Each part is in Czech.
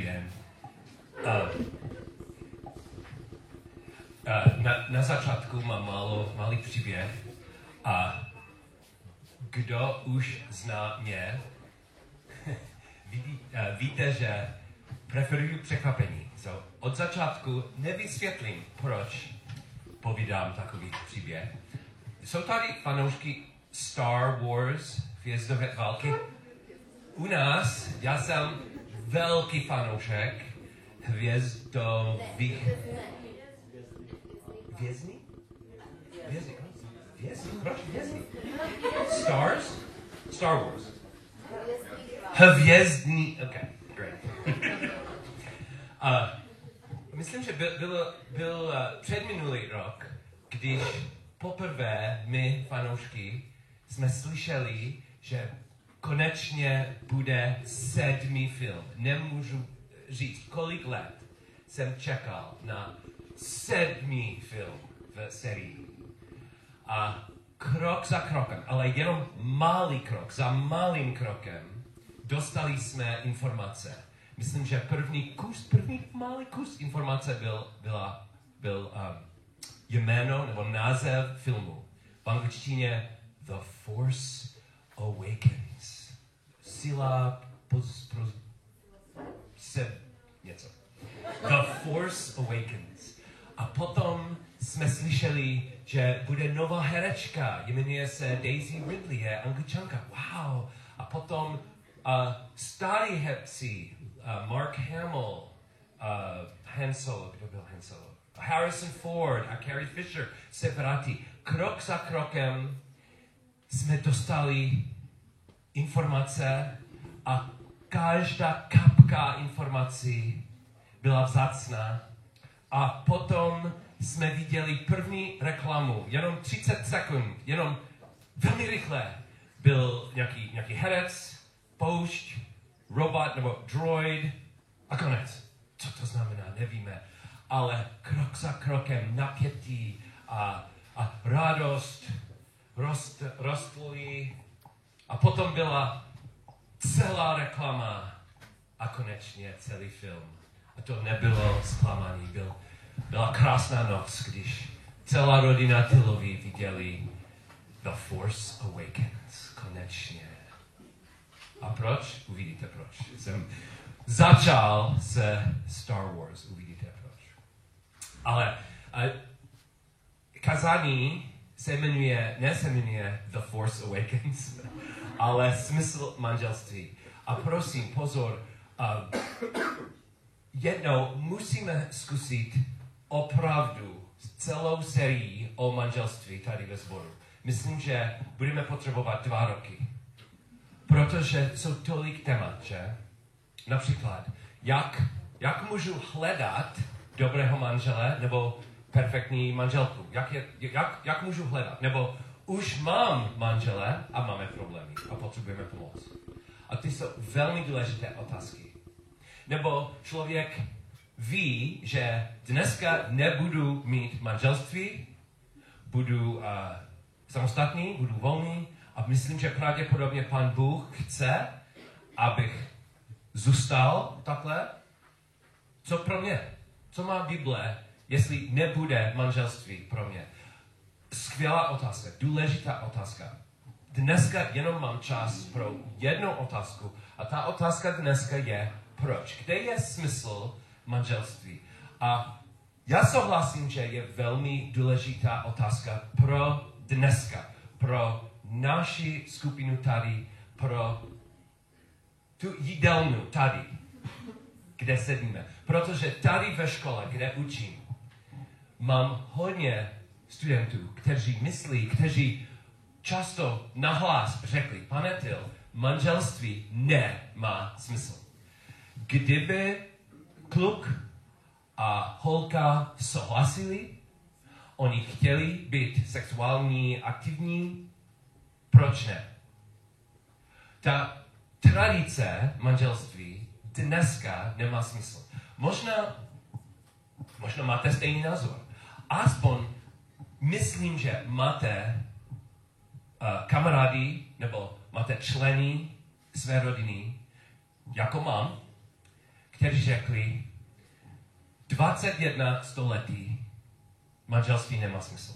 Den. Uh, uh, na, na začátku mám málo, malý příběh. A kdo už zná mě, vidí, víte, že preferuju překvapení. So, od začátku nevysvětlím, proč povídám takový příběh. Jsou tady fanoušky Star Wars, hvězdové války. U nás, já jsem velký fanoušek hvězdových... Hvězdný? Hvězdný? Proč hvězdný? Stars? Star Wars. Hvězdný... Okay, great. uh, myslím, že byl, byl, byl uh, předminulý rok, když poprvé my, fanoušky, jsme slyšeli, že konečně bude sedmý film. Nemůžu říct, kolik let jsem čekal na sedmý film v sérii. A krok za krokem, ale jenom malý krok za malým krokem, dostali jsme informace. Myslím, že první kus, první malý kus informace byl, byla, byl um, jméno nebo název filmu. V angličtině The Force Awakens. Síla poz, poz, se, něco. The Force Awakens. A potom jsme slyšeli, že bude nová herečka, jmenuje se Daisy Ridley, je angličanka. Wow. A potom uh, starý herci, uh, Mark Hamill, uh, Han Solo, kdo byl Han Solo? Harrison Ford a Carrie Fisher se vrátí. Krok za krokem jsme dostali informace a každá kapka informací byla vzácná. A potom jsme viděli první reklamu, jenom 30 sekund, jenom velmi rychle. Byl nějaký, nějaký herec, poušť, robot nebo droid a konec. Co to znamená, nevíme. Ale krok za krokem napětí a, a radost rost, rostly a potom byla celá reklama a konečně celý film. A to nebylo zklamání, byl, byla krásná noc, když celá rodina Tylovi viděli The Force Awakens, konečně. A proč? Uvidíte proč. Jsem začal se Star Wars, uvidíte proč. Ale a, kazání se jmenuje, ne se jmenuje The Force Awakens, ale smysl manželství. A prosím, pozor, uh, jednou musíme zkusit opravdu celou sérii o manželství tady ve sboru. Myslím, že budeme potřebovat dva roky. Protože jsou tolik témat, že? Například, jak, jak můžu hledat dobrého manžele nebo perfektní manželku? Jak, je, jak, jak můžu hledat? Nebo už mám manžele a máme problémy a potřebujeme pomoc. A ty jsou velmi důležité otázky. Nebo člověk ví, že dneska nebudu mít manželství, budu uh, samostatný, budu volný a myslím, že pravděpodobně pan Bůh chce, abych zůstal takhle. Co pro mě? Co má Bible jestli nebude manželství pro mě? Skvělá otázka, důležitá otázka. Dneska jenom mám čas pro jednu otázku a ta otázka dneska je, proč? Kde je smysl manželství? A já souhlasím, že je velmi důležitá otázka pro dneska, pro naši skupinu tady, pro tu jídelnu tady, kde sedíme. Protože tady ve škole, kde učím, mám hodně studentů, kteří myslí, kteří často nahlas řekli, pane Til, manželství nemá smysl. Kdyby kluk a holka souhlasili, oni chtěli být sexuální aktivní, proč ne? Ta tradice manželství dneska nemá smysl. Možná, možná máte stejný názor aspoň myslím, že máte uh, kamarády nebo máte členy své rodiny, jako mám, kteří řekli, 21 století manželství nemá smysl.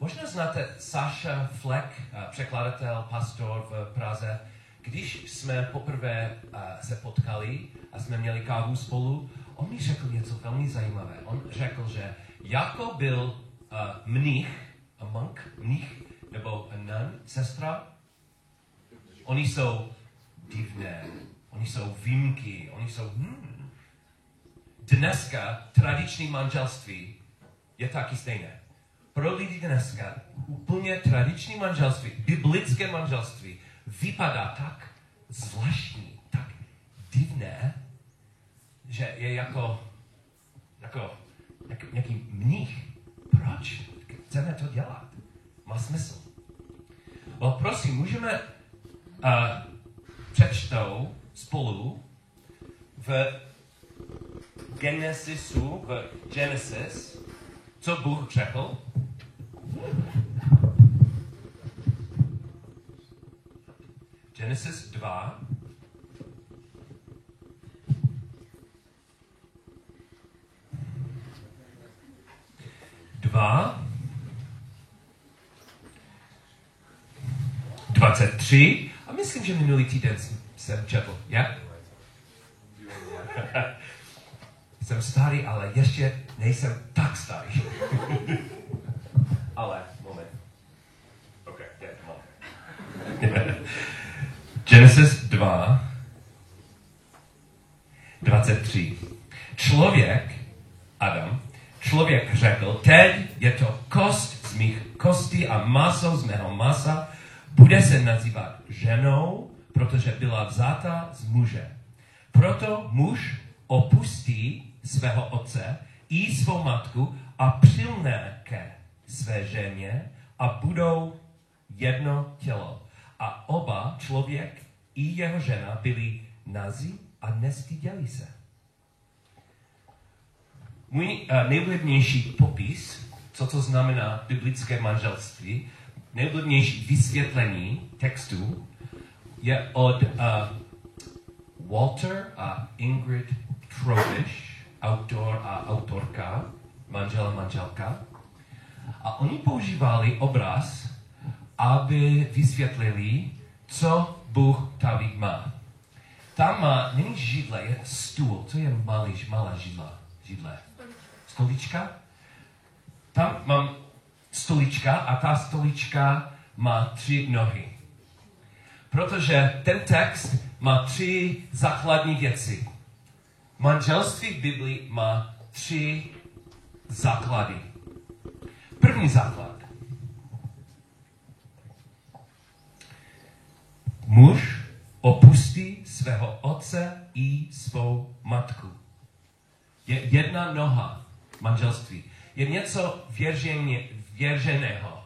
Možná znáte Saša Fleck, eh, překladatel, pastor v Praze. Když jsme poprvé eh, se potkali a jsme měli kávu spolu, on mi řekl něco velmi zajímavé. On řekl, že jako byl uh, mnich, a monk, mnich, nebo a nun, sestra, oni jsou divné, oni jsou výjimky, oni jsou hmm. Dneska tradiční manželství je taky stejné. Pro lidi dneska úplně tradiční manželství, biblické manželství, vypadá tak zvláštní, tak divné, že je jako, jako, jako nějaký mních. Proč chceme to dělat? Má smysl. No prosím, můžeme uh, přečtou spolu v Genesisu, v Genesis, co Bůh řekl. Genesis 2. Dva. 23. A myslím, že minulý týden jsem četl. Jak? jsem starý, ale ještě nejsem tak starý. ale, moment. OK, yeah, come on. Genesis 2, 23. Člověk, maso z mého masa, bude se nazývat ženou, protože byla vzata z muže. Proto muž opustí svého otce i svou matku a přilne ke své ženě a budou jedno tělo. A oba, člověk i jeho žena, byli nazí a nestyděli se. Můj uh, nejvlivnější popis, co to znamená biblické manželství, nejvlivnější vysvětlení textu je od uh, Walter a Ingrid Trovish, autor a autorka, manžel a manželka. A oni používali obraz, aby vysvětlili, co Bůh tady má. Tam má, není židle, je stůl. Co je malý, malá židla? Židle. Stolička? Tam mám stolička a ta stolička má tři nohy. Protože ten text má tři základní věci. Manželství v Biblii má tři základy. První základ. Muž opustí svého otce i svou matku. Je jedna noha manželství. Je něco věrženě, věrženého.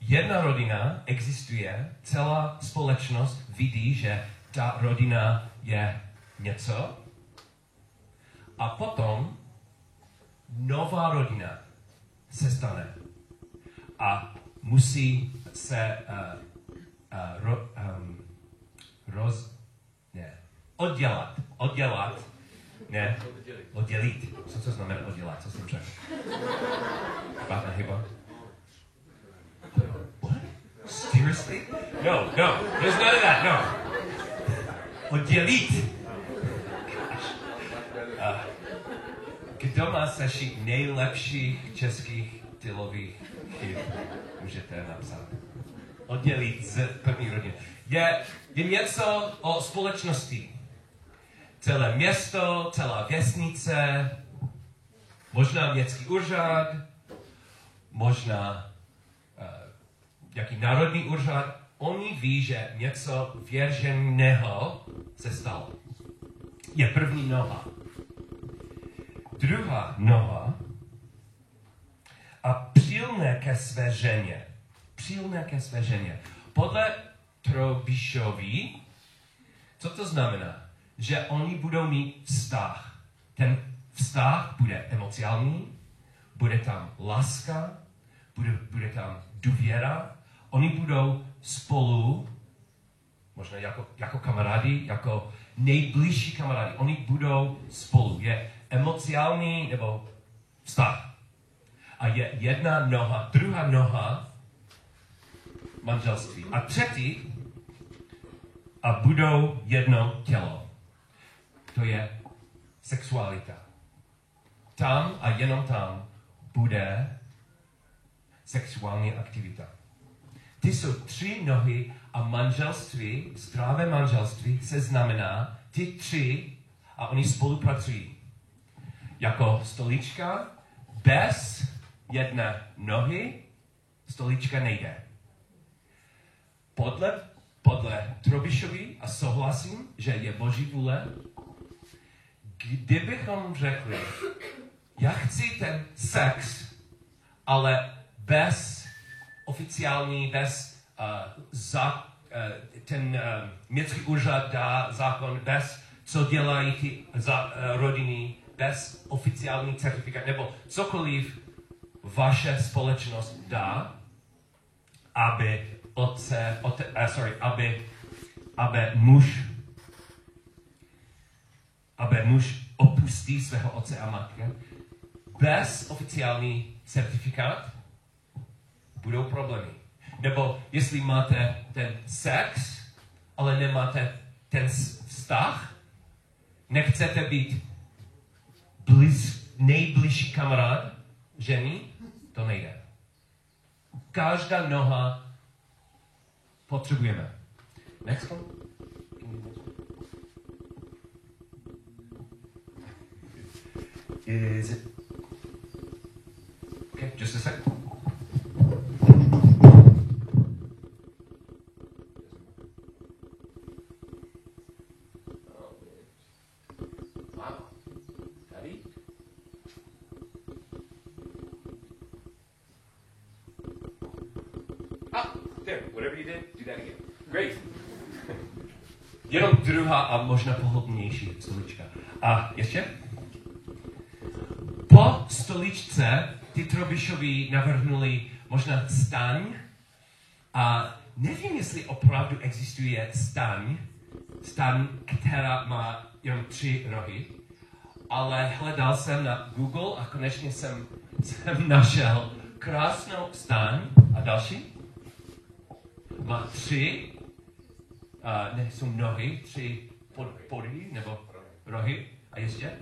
Jedna rodina existuje, celá společnost vidí, že ta rodina je něco. A potom nová rodina se stane. A musí se uh, uh, ro, um, roz, ne, oddělat, oddělat, ne, oddělit. Co to znamená oddělat? Co jsem řekl? Špatná chyba? What? Seriously? No, no, there's none of that, no. Oddělit. Uh, kdo má sešit nejlepších českých tylových chyb? Můžete napsat. Oddělit z první rodiny. Je, je něco o společnosti. Celé město, celá vesnice, možná městský úřad, možná uh, jaký národní úřad. Oni ví, že něco věrženého se stalo. Je první noha druhá noha a přilne ke své ženě. Přilne ke své ženě. Podle Trobišovi, co to znamená? Že oni budou mít vztah. Ten vztah bude emocionální, bude tam láska, bude, bude tam důvěra, oni budou spolu, možná jako, jako kamarádi, jako, nejbližší kamarádi. Oni budou spolu. Je emocionální nebo vztah. A je jedna noha, druhá noha manželství. A třetí a budou jedno tělo. To je sexualita. Tam a jenom tam bude sexuální aktivita. Ty jsou tři nohy a manželství, zdravé manželství se znamená ty tři a oni spolupracují. Jako stolička bez jedné nohy stolička nejde. Podle, podle Trobišovi a souhlasím, že je boží vůle, kdybychom řekli, já chci ten sex, ale bez oficiální, bez uh, za, uh, ten uh, městský úřad dá zákon, bez co dělají ty za, uh, rodiny, bez oficiální certifikát, nebo cokoliv vaše společnost dá, aby otce, ote, uh, sorry, aby, aby muž aby muž opustí svého otce a matky, bez oficiální certifikát budou problémy. Nebo jestli máte ten sex, ale nemáte ten vztah, nechcete být bliz, nejbližší kamarád ženy, to nejde. Každá noha potřebujeme. Next one. Is it? Okay, just a. Great. Jenom druhá a možná pohodlnější stolička. A ještě? Stoličce ty Trobišovi navrhnuli možná staň a nevím, jestli opravdu existuje staň, staň, která má jenom tři rohy, ale hledal jsem na Google a konečně jsem, jsem našel krásnou staň a další. Má tři, uh, ne, jsou nohy, tři pod, podhy nebo rohy a ještě.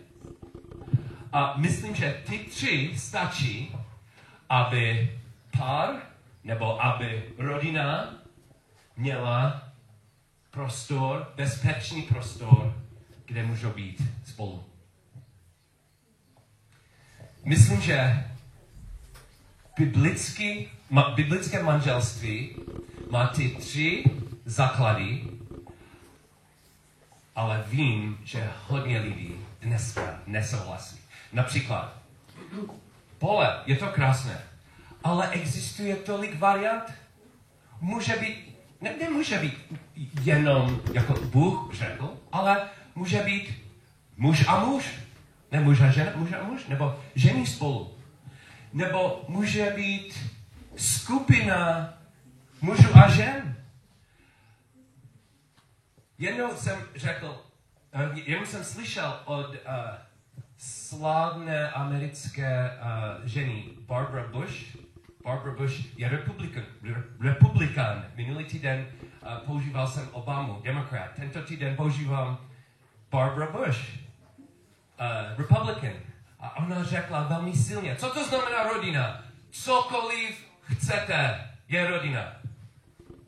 A myslím, že ty tři stačí, aby pár nebo aby rodina měla prostor, bezpečný prostor, kde můžou být spolu. Myslím, že biblický, ma, biblické manželství má ty tři základy, ale vím, že hodně lidí dneska nesouhlasí. Například, pole, je to krásné, ale existuje tolik variant. Může být, ne, nemůže být jenom, jako Bůh řekl, ale může být muž a muž, ne muž a žena, muž a muž, nebo ženy spolu. Nebo může být skupina mužů a žen. Jednou jsem řekl, jenom jsem slyšel od uh, slavné americké uh, ženy Barbara Bush. Barbara Bush je republikan. republikán. Minulý týden uh, používal jsem Obamu, demokrat. Tento týden používám Barbara Bush, uh, republican. A ona řekla velmi silně, co to znamená rodina? Cokoliv chcete, je rodina.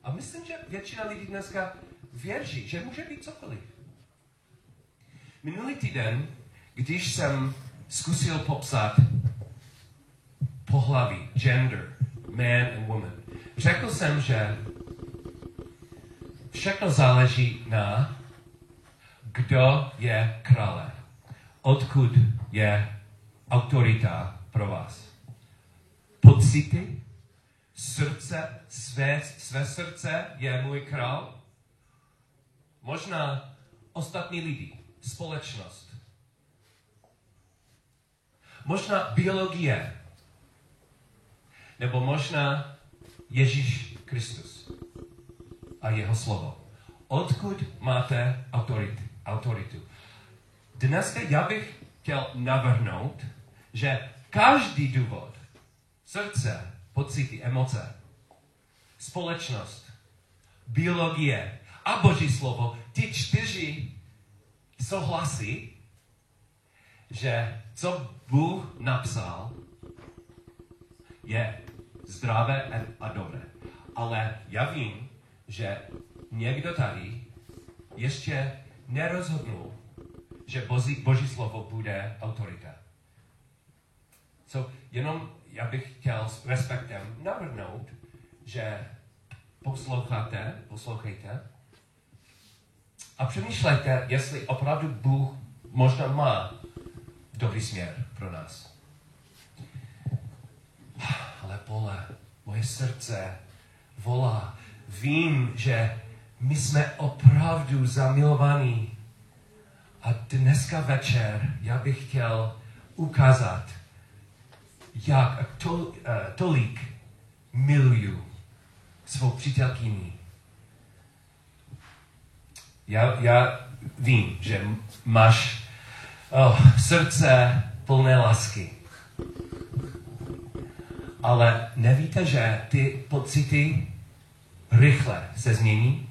A myslím, že většina lidí dneska věří, že může být cokoliv. Minulý týden když jsem zkusil popsat pohlaví, gender, man and woman, řekl jsem, že všechno záleží na, kdo je krále, odkud je autorita pro vás. Pocity, srdce, své, své srdce je můj král, možná ostatní lidi, společnost, Možná biologie. Nebo možná Ježíš Kristus a jeho slovo. Odkud máte autority? autoritu. Dneska já bych chtěl navrhnout, že každý důvod, srdce, pocity, emoce, společnost, biologie a Boží slovo, ty čtyři souhlasí, že co Bůh napsal, je zdravé a dobré. Ale já vím, že někdo tady ještě nerozhodnul, že boží, boží slovo bude autorita. So, jenom já bych chtěl s respektem navrhnout, že posloucháte, poslouchejte a přemýšlejte, jestli opravdu Bůh možná má dobrý směr pro nás. Ale pole, moje srdce volá. Vím, že my jsme opravdu zamilovaní. A dneska večer já bych chtěl ukázat, jak to, uh, tolik miluju svou přítelkyni. Já, já vím, že máš oh, srdce plné lásky. Ale nevíte, že ty pocity rychle se změní?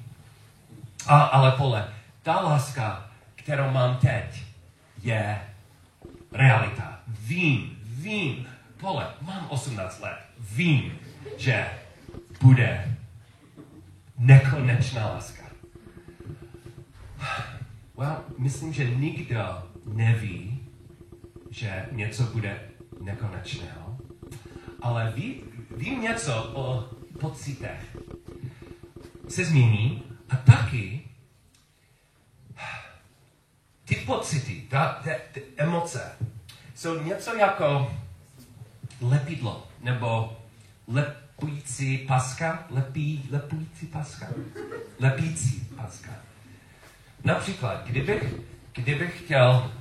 A, ale pole, ta láska, kterou mám teď, je realita. Vím, vím, pole, mám 18 let, vím, že bude nekonečná láska. Well, myslím, že nikdo neví, že něco bude nekonečného, ale ví, vím něco o pocitech. Se změní a taky ty pocity, ta, ta, ty emoce jsou něco jako lepidlo nebo lepující paska, lepí, lepující paska, lepící paska. Například, kdybych, kdybych chtěl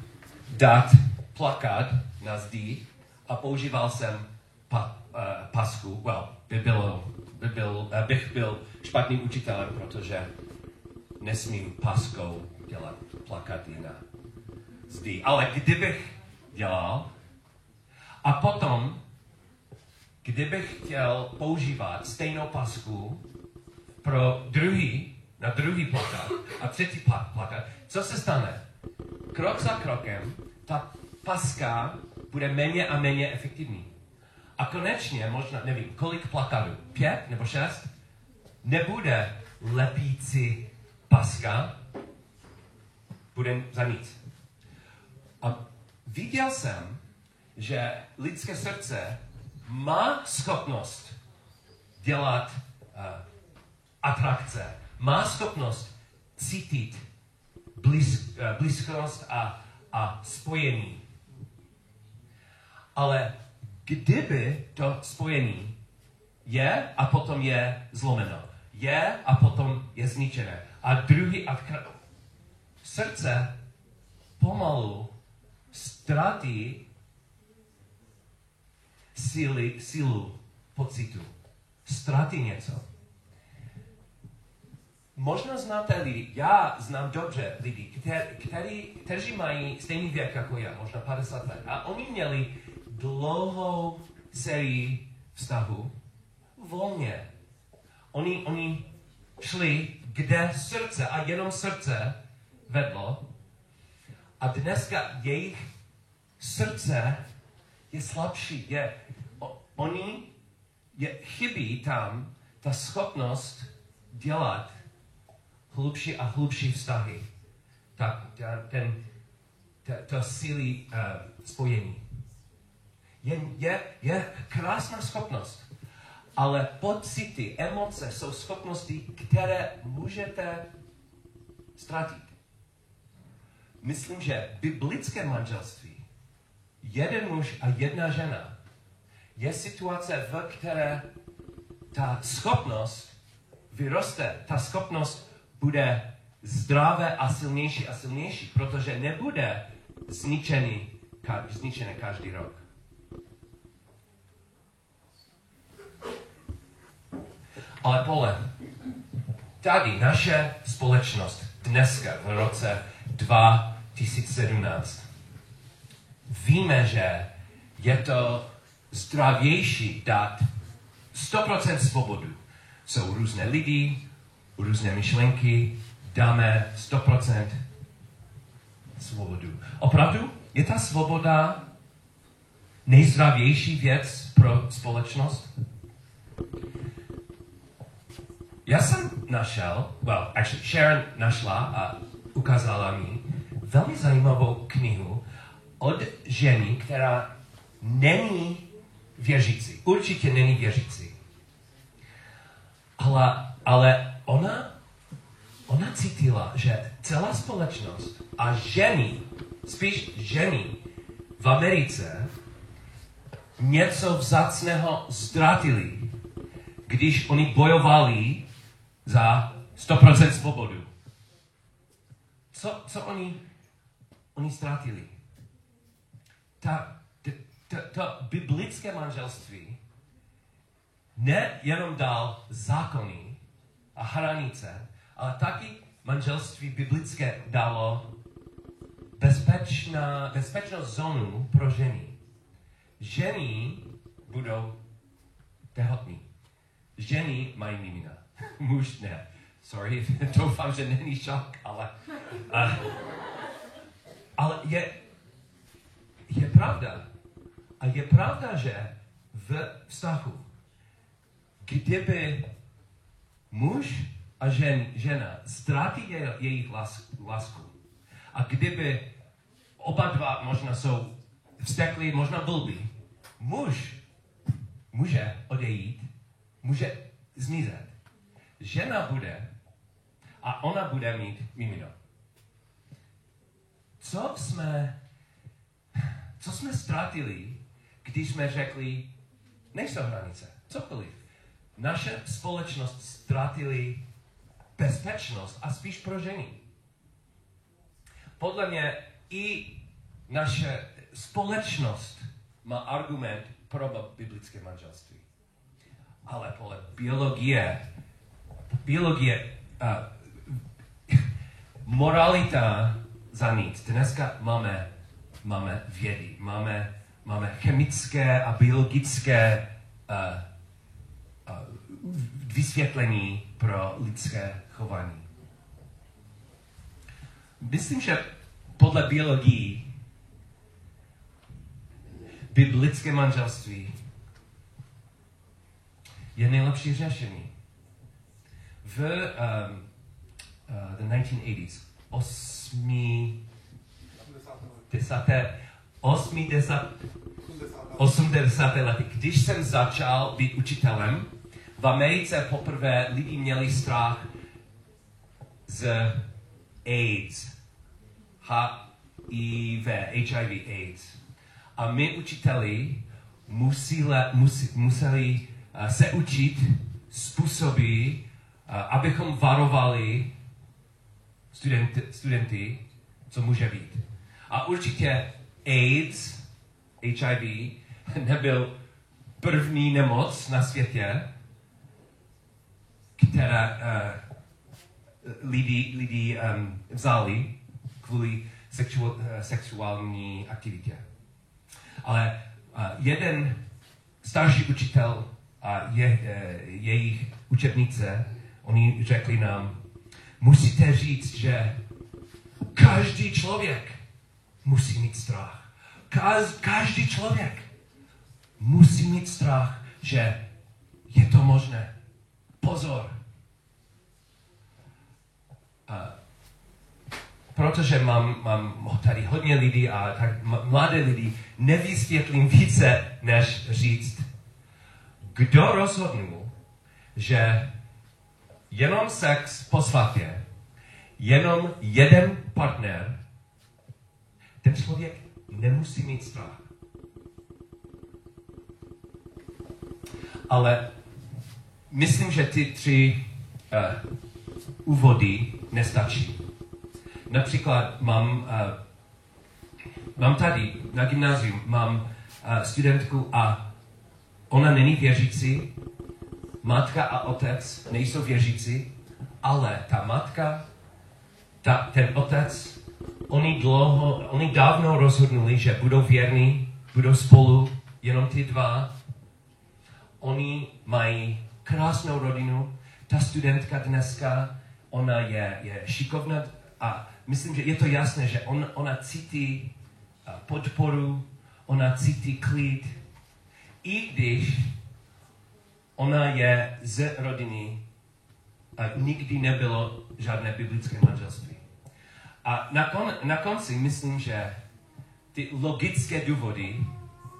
dát plakát na zdi a používal jsem pa, uh, pasku, well, by bylo, by byl, uh, bych byl špatným učitelem, protože nesmím paskou dělat plakaty na zdi. Ale kdybych dělal a potom, kdybych chtěl používat stejnou pasku pro druhý, na druhý plakát a třetí plakát, co se stane? Krok za krokem ta paska bude méně a méně efektivní. A konečně, možná, nevím, kolik plakátů, pět nebo šest, nebude lepící paska, bude za nic. A viděl jsem, že lidské srdce má schopnost dělat uh, atrakce, má schopnost cítit blíz, uh, blízkost a, a spojení. Ale kdyby to spojení je a potom je zlomeno, je a potom je zničené. A druhý a srdce pomalu ztratí síly, sílu pocitu. Ztratí něco. Možná znáte lidi, já znám dobře lidi, kteří mají stejný věk jako já, možná 50 let. A oni měli dlouhou sérii vztahu volně. Oni, oni šli, kde srdce a jenom srdce vedlo. A dneska jejich srdce je slabší. Je, o, oni je, chybí tam ta schopnost dělat hlubší a hlubší vztahy. Ta, ta, ten, ta, ta síly uh, spojení. Je, je, je krásná schopnost. Ale pocity, emoce jsou schopnosti, které můžete ztratit. Myslím, že biblické manželství, jeden muž a jedna žena, je situace, v které ta schopnost vyroste, ta schopnost bude zdravé a silnější a silnější, protože nebude zničený, zničený každý rok. Ale pole, tady naše společnost dneska v roce 2017. Víme, že je to zdravější dát 100% svobodu. Jsou různé lidi, různé myšlenky, dáme 100% svobodu. Opravdu je ta svoboda nejzdravější věc pro společnost? Já jsem našel, well, actually Sharon našla a ukázala mi velmi zajímavou knihu od ženy, která není věřící. Určitě není věřící. Ale, ale ona, ona cítila, že celá společnost a ženy, spíš ženy v Americe něco vzácného ztratili, když oni bojovali za 100% svobodu. Co, co oni, oni ztratili? Ta, to, to biblické manželství nejenom dal zákony a hranice, ale taky manželství biblické dalo bezpečná, bezpečnou zónu pro ženy. Ženy budou tehotní. Ženy mají mimina. Muž ne. Sorry, doufám, že není šok, ale... Uh, ale je, je pravda. A je pravda, že v vztahu, kdyby muž a žen, žena ztratí je, jejich lásku a kdyby oba dva možná jsou vzteklí, možná blbí, muž může odejít, může zmizet. Žena bude a ona bude mít mimino. Co jsme, co jsme ztratili, když jsme řekli, nejsou hranice, cokoliv. Naše společnost ztratili bezpečnost a spíš pro ženy. Podle mě i naše společnost má argument pro biblické manželství. Ale podle biologie, biologie, uh, moralita za nic. Dneska máme, máme vědy, máme, máme chemické a biologické uh, uh, vysvětlení pro lidské chování. Myslím, že podle biologii biblické manželství je nejlepší řešení. V um, uh, the 1980s, osmi, desáté, osmi, desát, 80. lety, když jsem začal být učitelem, v Americe poprvé lidi měli strach z AIDS, HIV, HIV AIDS. A my učiteli museli, museli, museli uh, se učit způsoby, abychom varovali studenty, studenty, co může být. A určitě AIDS, HIV, nebyl první nemoc na světě, která uh, lidi, lidi um, vzali kvůli sexual, uh, sexuální aktivitě. Ale uh, jeden starší učitel a je, uh, jejich učebnice, oni řekli nám, musíte říct, že každý člověk musí mít strach. Každý člověk musí mít strach, že je to možné. Pozor. A protože mám, mám tady hodně lidí a tak mladé lidi, nevysvětlím více, než říct, kdo rozhodnul, že jenom sex po svatě, jenom jeden partner, ten člověk nemusí mít strach. Ale myslím, že ty tři uh, úvody nestačí. Například mám, uh, mám tady na gymnáziu, mám uh, studentku a ona není věřící, matka a otec nejsou věřící, ale ta matka, ta, ten otec oni dlouho, oni dávno rozhodnuli, že budou věrní, budou spolu, jenom ty dva. Oni mají krásnou rodinu. Ta studentka dneska, ona je, je šikovná a myslím, že je to jasné, že on, ona cítí podporu, ona cítí klid, i když ona je z rodiny a nikdy nebylo žádné biblické manželství. A na, kon, na konci myslím, že ty logické důvody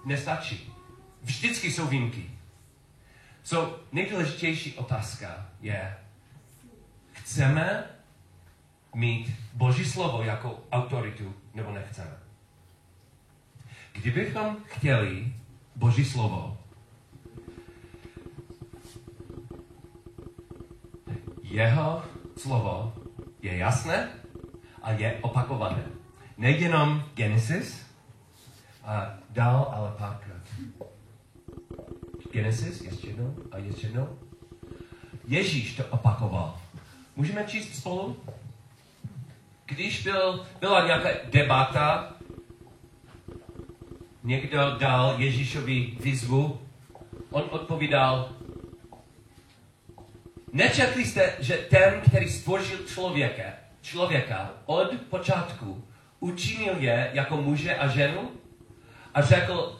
nestačí. Vždycky jsou výjimky. So, nejdůležitější otázka je, chceme mít Boží slovo jako autoritu, nebo nechceme? Kdybychom chtěli Boží slovo, jeho slovo je jasné a je opakované. Nejenom Genesis, a dál ale párkrát. Genesis, ještě jednou a ještě jednou. Ježíš to opakoval. Můžeme číst spolu? Když byl, byla nějaká debata, někdo dal Ježíšovi výzvu, on odpovídal, nečetli jste, že ten, který stvořil člověka, člověka od počátku, učinil je jako muže a ženu a řekl,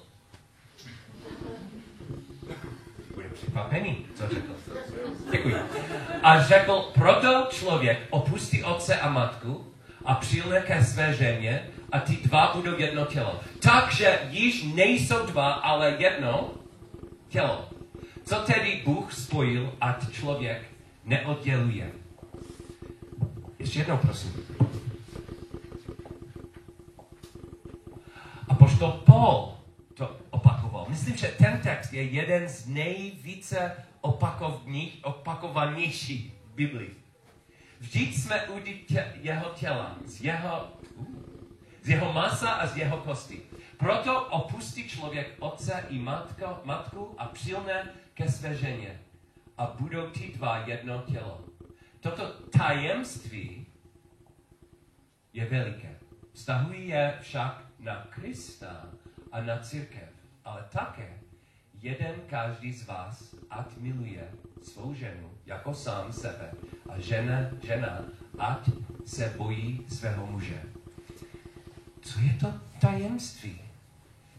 bude překvapený, co řekl. Děkuji. A řekl, proto člověk opustí otce a matku a přijde ke své ženě a ty dva budou jedno tělo. Takže již nejsou dva, ale jedno tělo. Co tedy Bůh spojil, ať člověk neodděluje. Ještě jednou, prosím. A pošto Paul to opakoval. Myslím, že ten text je jeden z nejvíce opakovanějších v Biblii. Vždyť jsme u tě, jeho těla, z jeho, z jeho masa a z jeho kosti. Proto opustí člověk otce i matko, matku a přilne ke své ženě. A budou ti dva jedno tělo. Toto tajemství je veliké. Vztahuje je však na Krista a na církev, ale také jeden každý z vás ať miluje svou ženu jako sám sebe a žena, žena ať se bojí svého muže. Co je to tajemství?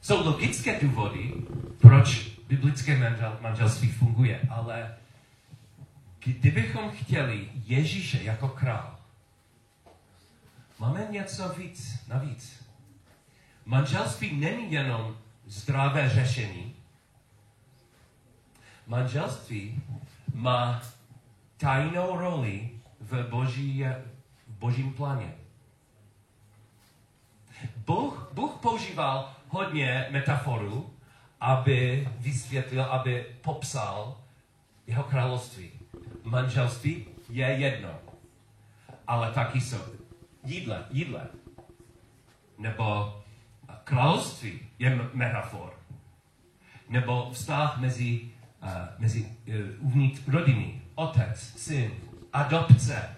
Jsou logické důvody, proč biblické manžel, manželství funguje, ale kdybychom chtěli Ježíše jako král, máme něco víc, navíc. Manželství není jenom zdravé řešení. Manželství má tajnou roli v, boží, v božím pláně. Bůh, Bůh používal hodně metaforů, aby vysvětlil, aby popsal jeho království. Manželství je jedno, ale taky jsou jídle, jídle. Nebo království je metafor. Nebo vztah mezi, uh, mezi uh, uvnitř rodiny, otec, syn, adopce.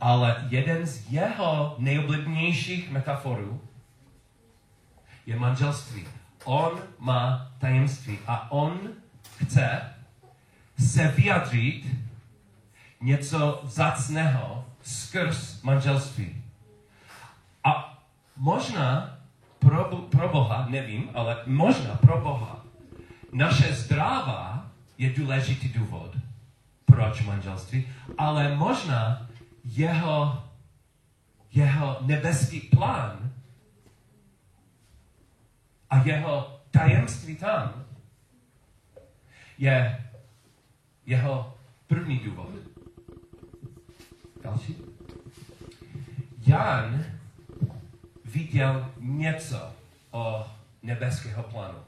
Ale jeden z jeho nejoblíbenějších metaforů je manželství. On má tajemství a on chce se vyjadřit něco vzácného skrz manželství. A možná pro, pro Boha, nevím, ale možná pro Boha, naše zdravá je důležitý důvod, proč manželství, ale možná jeho, jeho nebeský plán a jeho tajemství tam je jeho první důvod. Další. Jan viděl něco o nebeského plánu.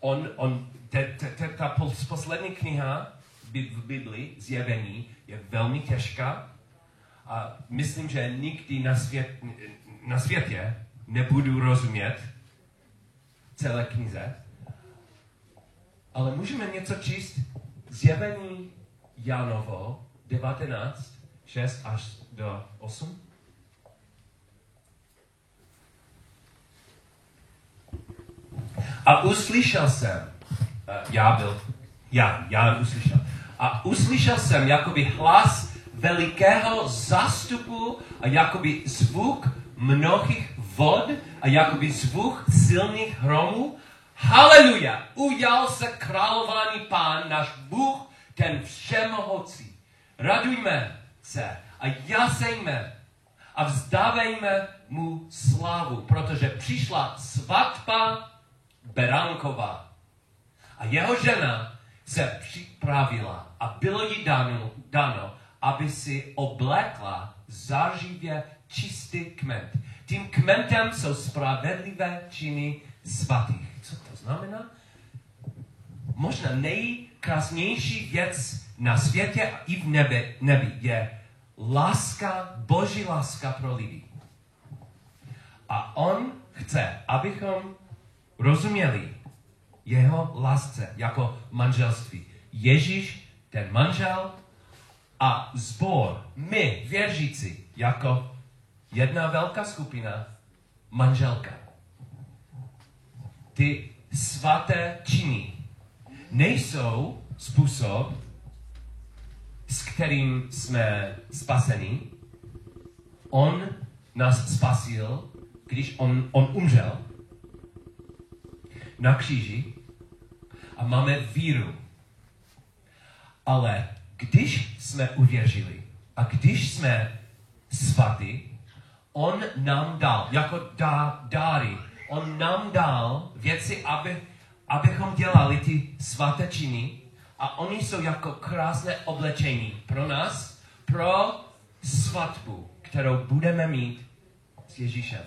On, on, te, te, te, ta poslední kniha v Biblii, zjevení, je velmi těžká a myslím, že nikdy na, svět, na světě nebudu rozumět celé knize, ale můžeme něco číst zjevení Janovo 19, 6 až do 8. A uslyšel jsem, uh, já byl, já, já uslyšel. A uslyšel jsem jakoby hlas velikého zástupu a jakoby zvuk mnohých vod a jakoby zvuk silných hromů. Haleluja! Ujal se králování pán, náš Bůh, ten všemohoucí. Radujme se a jasejme a vzdávejme mu slávu, protože přišla svatba Beránková. A jeho žena se připravila a bylo jí dano, dano aby si oblekla zářivě čistý kment. Tím kmentem jsou spravedlivé činy svatých. Co to znamená? Možná nejkrásnější věc na světě i v nebi, nebi je láska, boží láska pro lidi. A on chce, abychom rozuměli jeho lásce jako manželství. Ježíš, ten manžel, a zbor, my, věřící, jako jedna velká skupina, manželka. Ty svaté činy nejsou způsob, s kterým jsme spaseni. On nás spasil, když on, on umřel na kříži a máme víru. Ale když jsme uvěřili a když jsme svatý, on nám dal, jako dá, dáry, on nám dal věci, aby, abychom dělali ty svaté činy a oni jsou jako krásné oblečení pro nás, pro svatbu, kterou budeme mít s Ježíšem.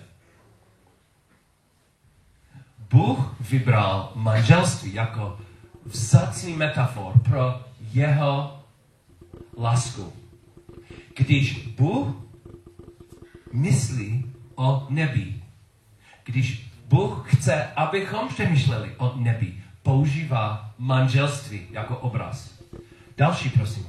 Bůh vybral manželství jako vzácný metafor pro jeho lásku. Když Bůh myslí o nebi, když Bůh chce, abychom přemýšleli o nebi, používá manželství jako obraz. Další, prosím.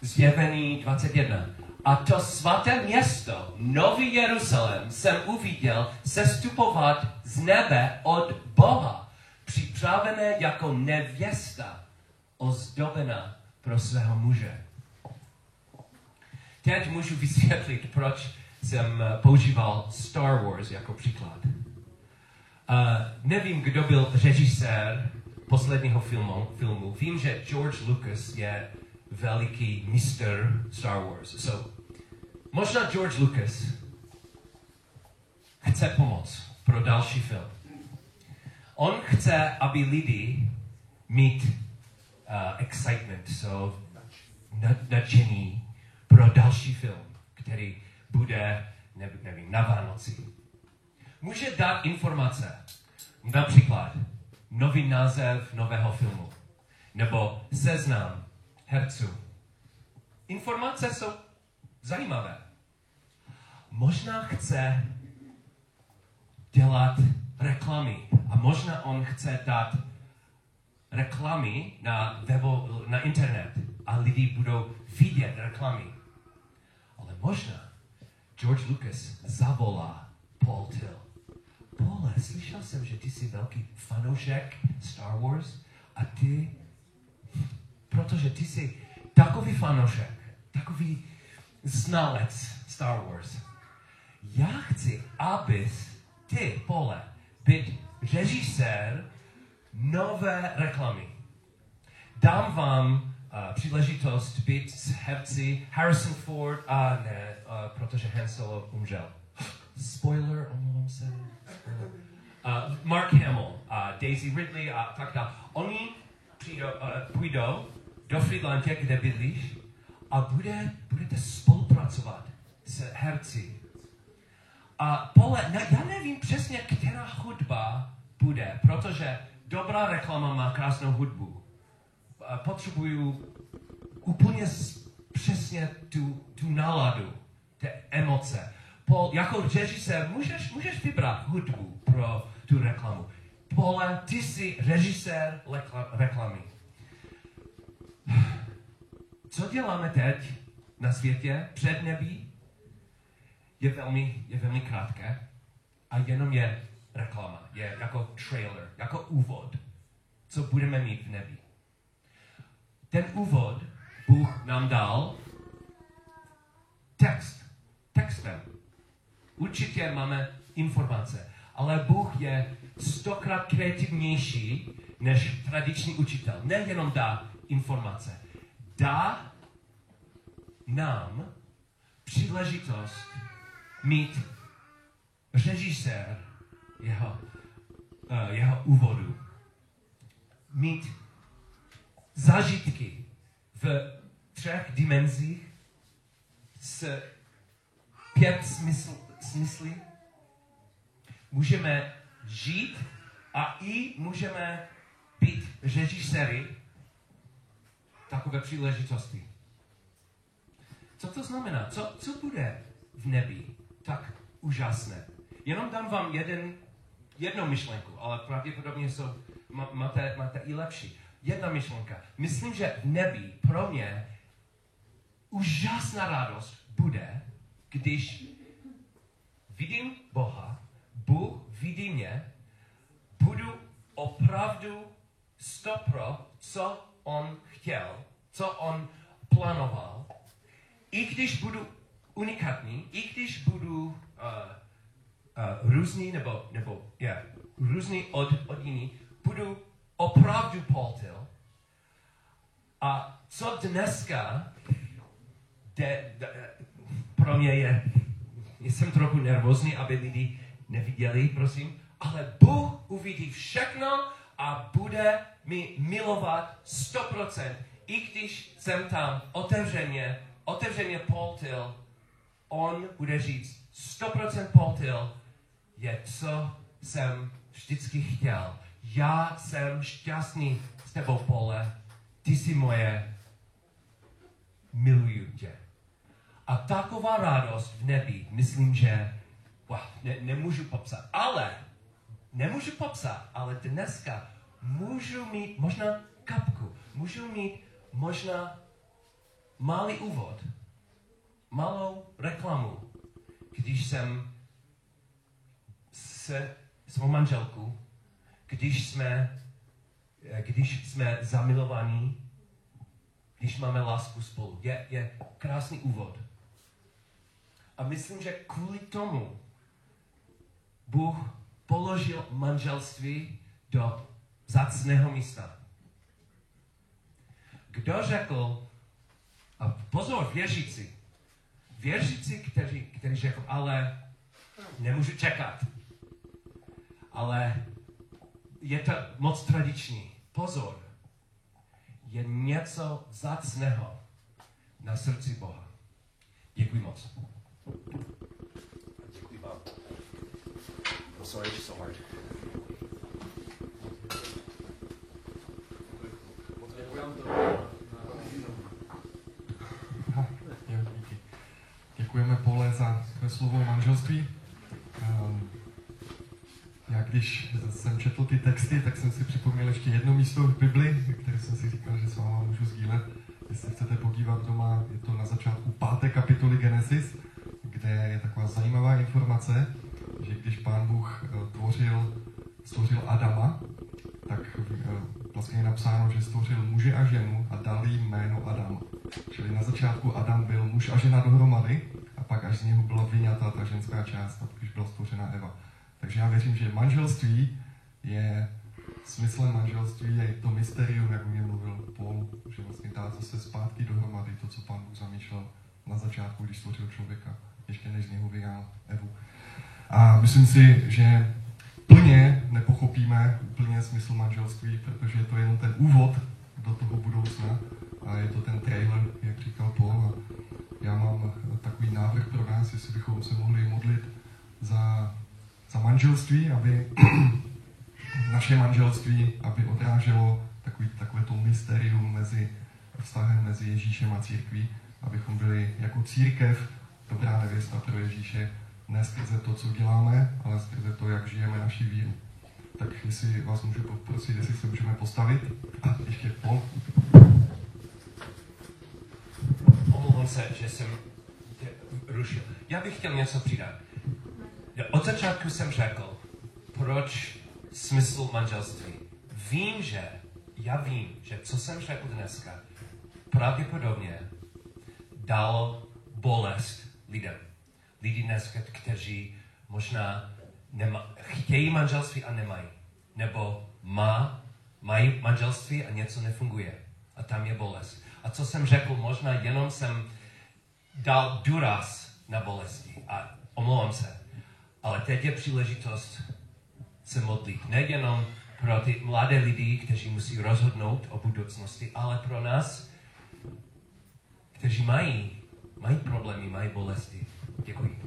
Zjevení 21. A to svaté město, Nový Jeruzalém, jsem uviděl sestupovat z nebe od Boha, připravené jako nevěsta, ozdobená pro svého muže. Teď můžu vysvětlit, proč jsem používal Star Wars jako příklad. Uh, nevím, kdo byl režisér posledního filmu, filmu. Vím, že George Lucas je veliký mistr Star Wars. So, možná George Lucas chce pomoct pro další film. On chce, aby lidi mít uh, excitement, so nadšení pro další film, který bude, nevím, na Vánoci. Může dát informace, například nový název nového filmu, nebo seznam herců. Informace jsou zajímavé. Možná chce dělat reklamy a možná on chce dát reklamy na, webo, na internet a lidi budou vidět reklamy. Možná George Lucas zavolá Paul Till. Paul, slyšel jsem, že ty jsi velký fanoušek Star Wars a ty, protože ty jsi takový fanoušek, takový znalec Star Wars. Já chci, abys ty, Pole, být režisér nové reklamy. Dám vám příležitost být herci Harrison Ford a ne, protože Han Solo umřel. Spoiler, omlouvám se. Uh, Mark Hamill, uh, Daisy Ridley a tak dále. Oni přijdou, uh, do Friedlandě, kde bydlíš, a bude, budete spolupracovat s herci. A pole, ne, já nevím přesně, která hudba bude, protože dobrá reklama má krásnou hudbu. Potřebuju úplně přesně tu, tu náladu, ty emoce. Paul, jako režisér můžeš, můžeš vybrat hudbu pro tu reklamu. Pole, ty jsi režisér reklamy. co děláme teď na světě před nebí, je velmi, je velmi krátké a jenom je reklama, je jako trailer, jako úvod, co budeme mít v nebi. Ten úvod Bůh nám dal text, textem. Určitě máme informace, ale Bůh je stokrát kreativnější než tradiční učitel. Nejenom dá informace, dá nám příležitost mít režisér jeho, uh, jeho úvodu. Mít zážitky v třech dimenzích s pět smysl, smysly. Můžeme žít a i můžeme být režiséry takové příležitosti. Co to znamená? Co, co bude v nebi tak úžasné? Jenom dám vám jeden, jednu myšlenku, ale pravděpodobně jsou, máte, máte i lepší. Jedna myšlenka. Myslím, že v nebi pro mě úžasná radost bude, když vidím Boha, Bůh vidí mě, budu opravdu stopro, co on chtěl, co on plánoval. I když budu unikátní, i když budu uh, uh, různý nebo, nebo yeah, různý od, od jiný, budu opravdu poltil. A co dneska de, de, pro mě je, jsem trochu nervózní, aby lidi neviděli, prosím, ale Bůh uvidí všechno a bude mi milovat 100%, i když jsem tam otevřeně, otevřeně poltil, on bude říct 100% poltil je, co jsem vždycky chtěl. Já jsem šťastný s tebou, Pole. Ty jsi moje. Miluju tě. A taková radost v nebi, myslím, že wow, ne, nemůžu popsat. Ale, nemůžu popsat, ale dneska můžu mít možná kapku, můžu mít možná malý úvod, malou reklamu, když jsem se svou manželkou, když jsme, když jsme zamilovaní, když máme lásku spolu. Je, je krásný úvod. A myslím, že kvůli tomu Bůh položil manželství do zácného místa. Kdo řekl, a pozor, věřící, věřící, kteří, kteří řekl, ale nemůžu čekat. Ale je to moc tradiční. Pozor, je něco zácného na srdci Boha. Děkuji moc. Děkuji vám. I'm sorry it's so hard. Děkujeme Pole za slovo manželství. Um, já když jsem četl ty texty, tak jsem si připomněl ještě jedno místo v Bibli, které jsem si říkal, že s váma můžu sdílet. Jestli chcete podívat doma, je to na začátku páté kapitoly Genesis, kde je taková zajímavá informace, že když pán Bůh eh, tvořil, stvořil Adama, tak eh, vlastně je napsáno, že stvořil muže a ženu a dal jim jméno Adam. Čili na začátku Adam byl muž a žena dohromady a pak až z něho byla vyňata ta ženská část, a když byla stvořena Eva. Takže já věřím, že manželství je, smyslem manželství je to mysterium, jak o něm mluvil Paul, že vlastně dá zase zpátky dohromady to, co pán Bůh zamýšlel na začátku, když stvořil člověka, ještě než z něho vyjal Evu. A myslím si, že plně nepochopíme úplně smysl manželství, protože je to jenom ten úvod do toho budoucna a je to ten trailer, jak říkal Paul. A já mám takový návrh pro nás, jestli bychom se mohli modlit za za manželství, aby naše manželství, aby odráželo takový, takové to mysterium mezi vztahem mezi Ježíšem a církví, abychom byli jako církev dobrá nevěsta pro Ježíše, ne skrze to, co děláme, ale skrze to, jak žijeme naši víru. Tak jestli vás můžu poprosit, jestli se můžeme postavit. A ještě pol. omlouvám se, že jsem tě rušil. Já bych chtěl něco přidat. Od začátku jsem řekl, proč smysl manželství. Vím, že, já vím, že co jsem řekl dneska, pravděpodobně dalo bolest lidem. Lidi dneska, kteří možná nema, chtějí manželství a nemají. Nebo má, mají manželství a něco nefunguje. A tam je bolest. A co jsem řekl, možná jenom jsem dal důraz na bolesti. A omlouvám se. Ale teď je příležitost se modlit. Nejenom pro ty mladé lidi, kteří musí rozhodnout o budoucnosti, ale pro nás, kteří mají, mají problémy, mají bolesti. Děkuji.